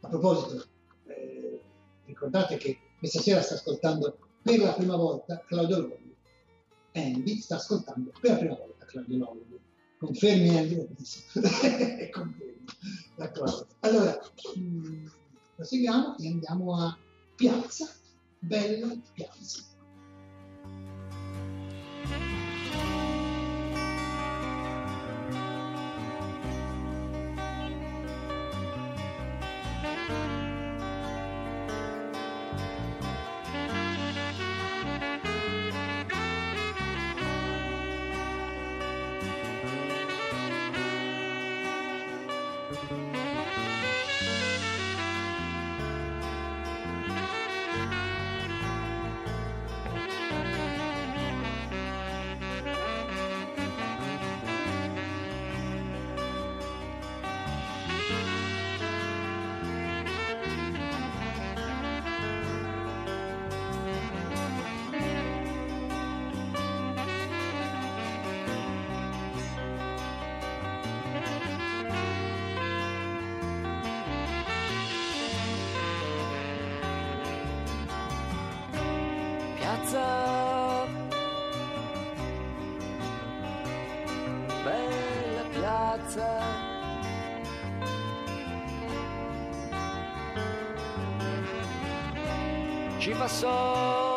A proposito, eh, ricordate che questa sera sta ascoltando per la prima volta Claudio Lolli. Andy sta ascoltando per la prima volta Claudio Lolli. Confermi Andy? Confermi. D'accordo. Allora, mh, proseguiamo e andiamo a Piazza, Bella Piazza. heads up. Bella piazza. Ci passò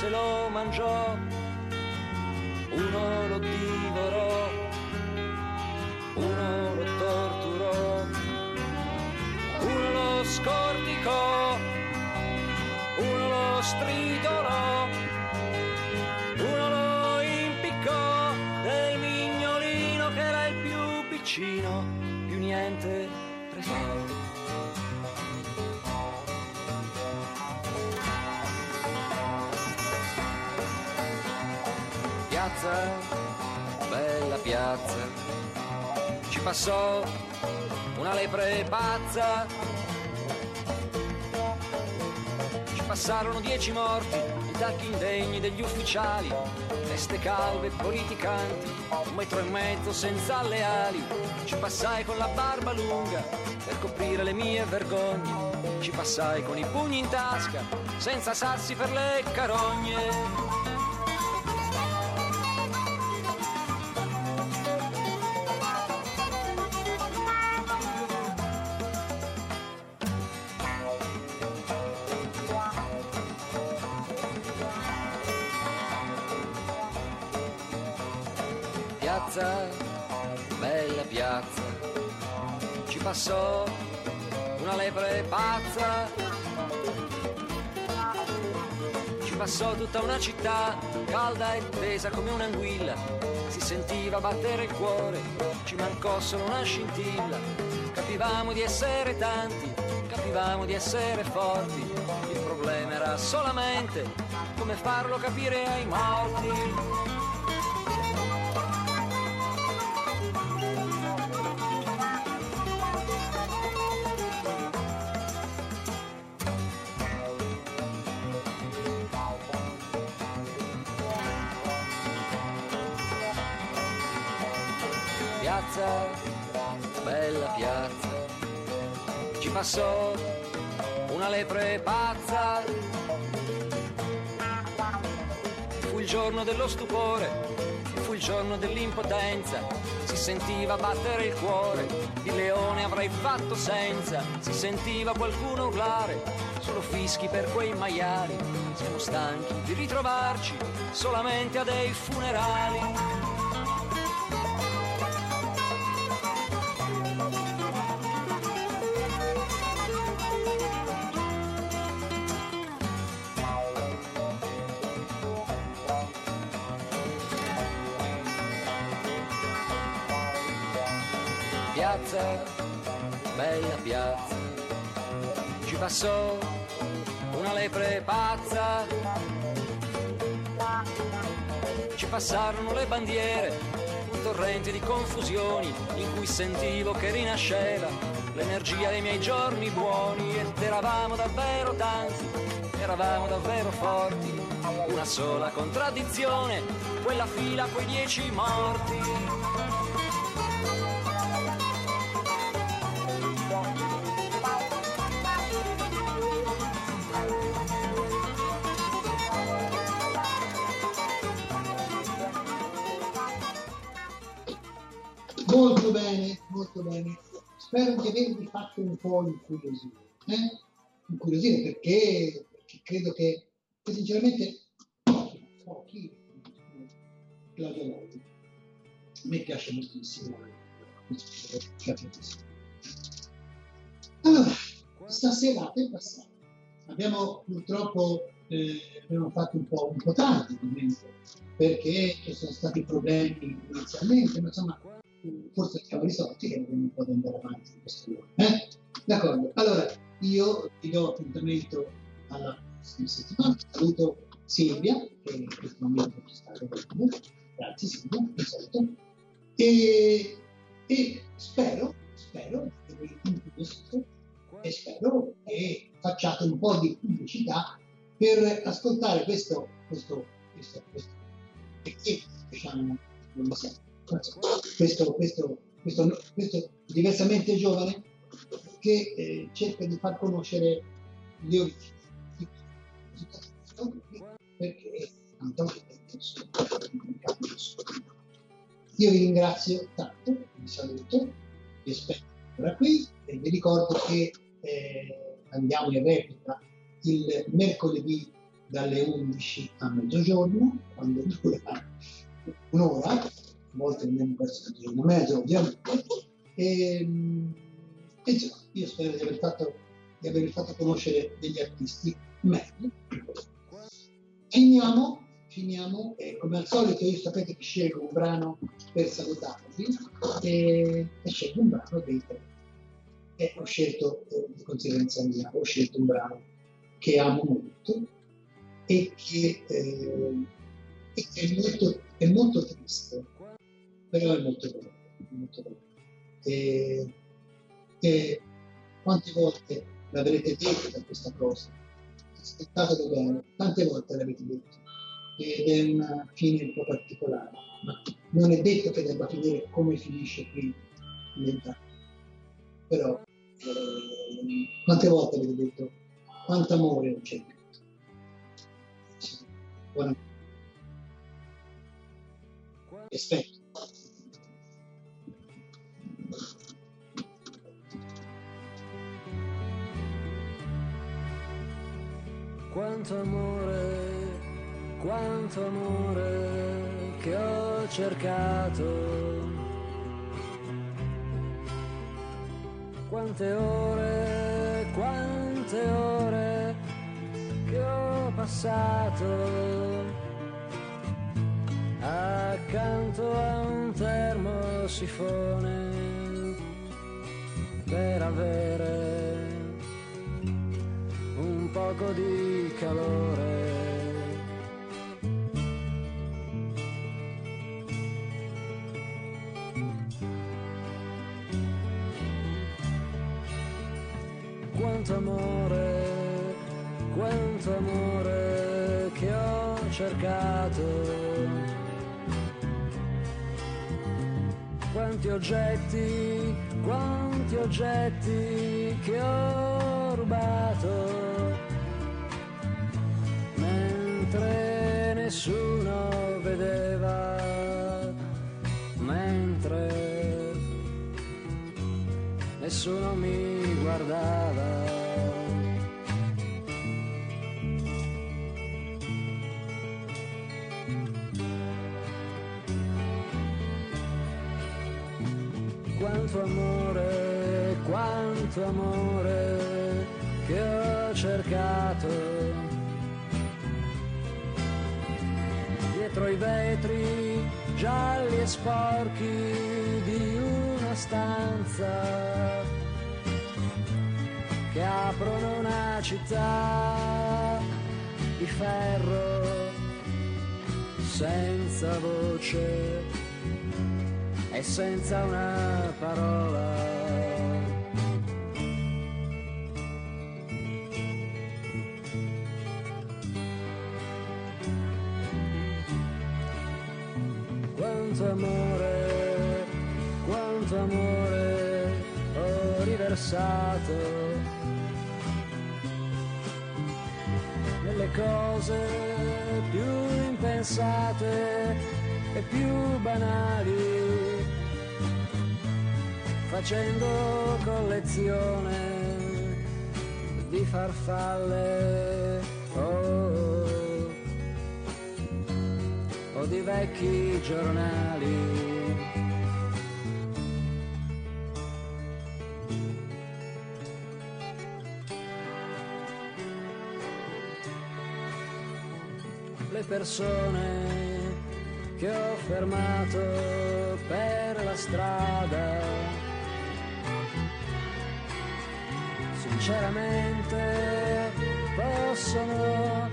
se lo mangiò, uno lo divorò, uno lo torturò, uno lo scorticò, uno lo stritolò, Piazza, bella piazza, ci passò una lepre pazza. Ci passarono dieci morti, i tacchi indegni degli ufficiali, teste calve politicanti, un metro e mezzo senza alle ali. Ci passai con la barba lunga per coprire le mie vergogne. Ci passai con i pugni in tasca, senza sassi per le carogne. Passò tutta una città, calda e tesa come un'anguilla. Si sentiva battere il cuore, ci mancò solo una scintilla. Capivamo di essere tanti, capivamo di essere forti. Il problema era solamente come farlo capire ai morti. Piazza, bella piazza, ci passò una lepre pazza. Fu il giorno dello stupore, fu il giorno dell'impotenza, si sentiva battere il cuore, il leone avrei fatto senza, si sentiva qualcuno urlare, solo fischi per quei maiali, siamo stanchi di ritrovarci solamente a dei funerali. Passò una lepre pazza. Ci passarono le bandiere, un torrente di confusioni in cui sentivo che rinasceva l'energia dei miei giorni buoni ed eravamo davvero tanti, eravamo davvero forti. Una sola contraddizione, quella fila, quei dieci morti. Fatto un po' incuriosire. Eh? Incuriosire perché, perché credo che, che sinceramente pochi Claudio Lodi. A me piace moltissimo. Allora, stasera è passato. Abbiamo purtroppo eh, abbiamo fatto un po', un po' tardi, perché ci sono stati problemi inizialmente, ma insomma forse siamo risolti e abbiamo un po' di andare avanti in questo modo. Eh? D'accordo, allora io ti do appuntamento alla prossima settimana. Saluto Silvia, che in questo momento ci sta vedendo. Grazie Silvia, un saluto. E, e spero, spero che vi incuriosite e spero che facciate un po' di pubblicità per ascoltare questo, questo, questo, questo, perché diciamo, non lo so, questo, questo, questo, questo diversamente giovane che eh, cerca di far conoscere le origini. perché Antonio è. Io vi ringrazio tanto, vi saluto, vi aspetto ancora qui e vi ricordo che eh, andiamo in replica il mercoledì dalle 11 a mezzogiorno, quando dura un'ora, a volte andiamo verso mezzogiorno e mezzo ovviamente, e, e insomma, io spero di aver fatto, di avervi fatto conoscere degli artisti meglio. Finiamo, finiamo e come al solito io sapete che scelgo un brano per salutarvi e, e scelgo un brano dei tre. E ho scelto, di conseguenza mia, ho scelto un brano che amo molto e che, eh, e che è, molto, è molto triste, però è molto bello. Molto bello. E, e quante volte l'avrete detta questa cosa? Aspettatelo bene, tante volte l'avete detto ed è una fine un po' particolare, ma non è detto che debba finire come finisce qui canto. Però eh, quante volte avete detto quanto amore c'è. Buona aspetto. Quanto amore, quanto amore che ho cercato. Quante ore, quante ore che ho passato accanto a un termosifone calore. Quanto amore, quanto amore che ho cercato. Quanti oggetti, quanti oggetti che ho rubato, nessuno mi guardava. Quanto amore, quanto amore che ho cercato. Dietro i vetri gialli e sporchi di una stanza aprono una città di ferro senza voce e senza una parola. Facendo collezione di farfalle oh, o di vecchi giornali. Le persone che ho fermato per la strada. Sinceramente possono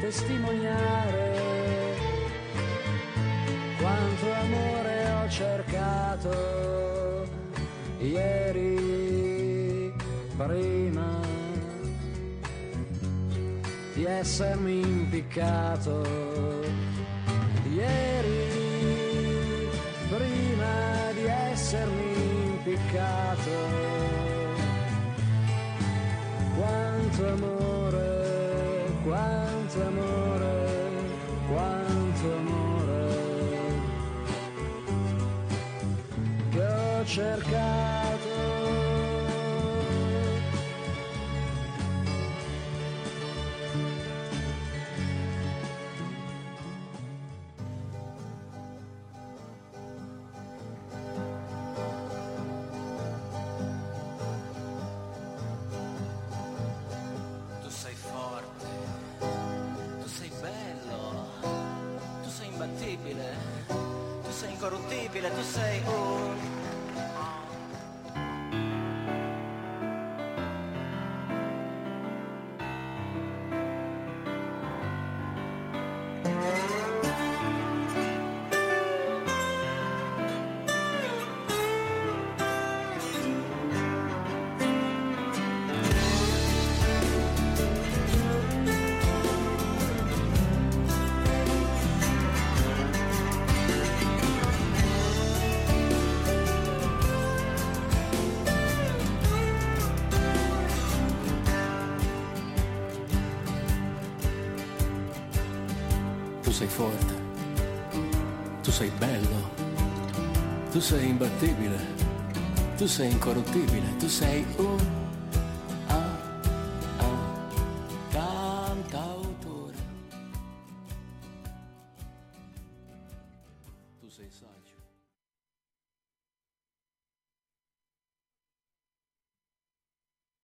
testimoniare quanto amore ho cercato ieri prima di essermi impiccato ieri prima di essermi impiccato quanto amore quanto amore, quanto amore che ho cercato. Sei forte, tu sei bello, tu sei imbattibile, tu sei incorruttibile, tu sei un...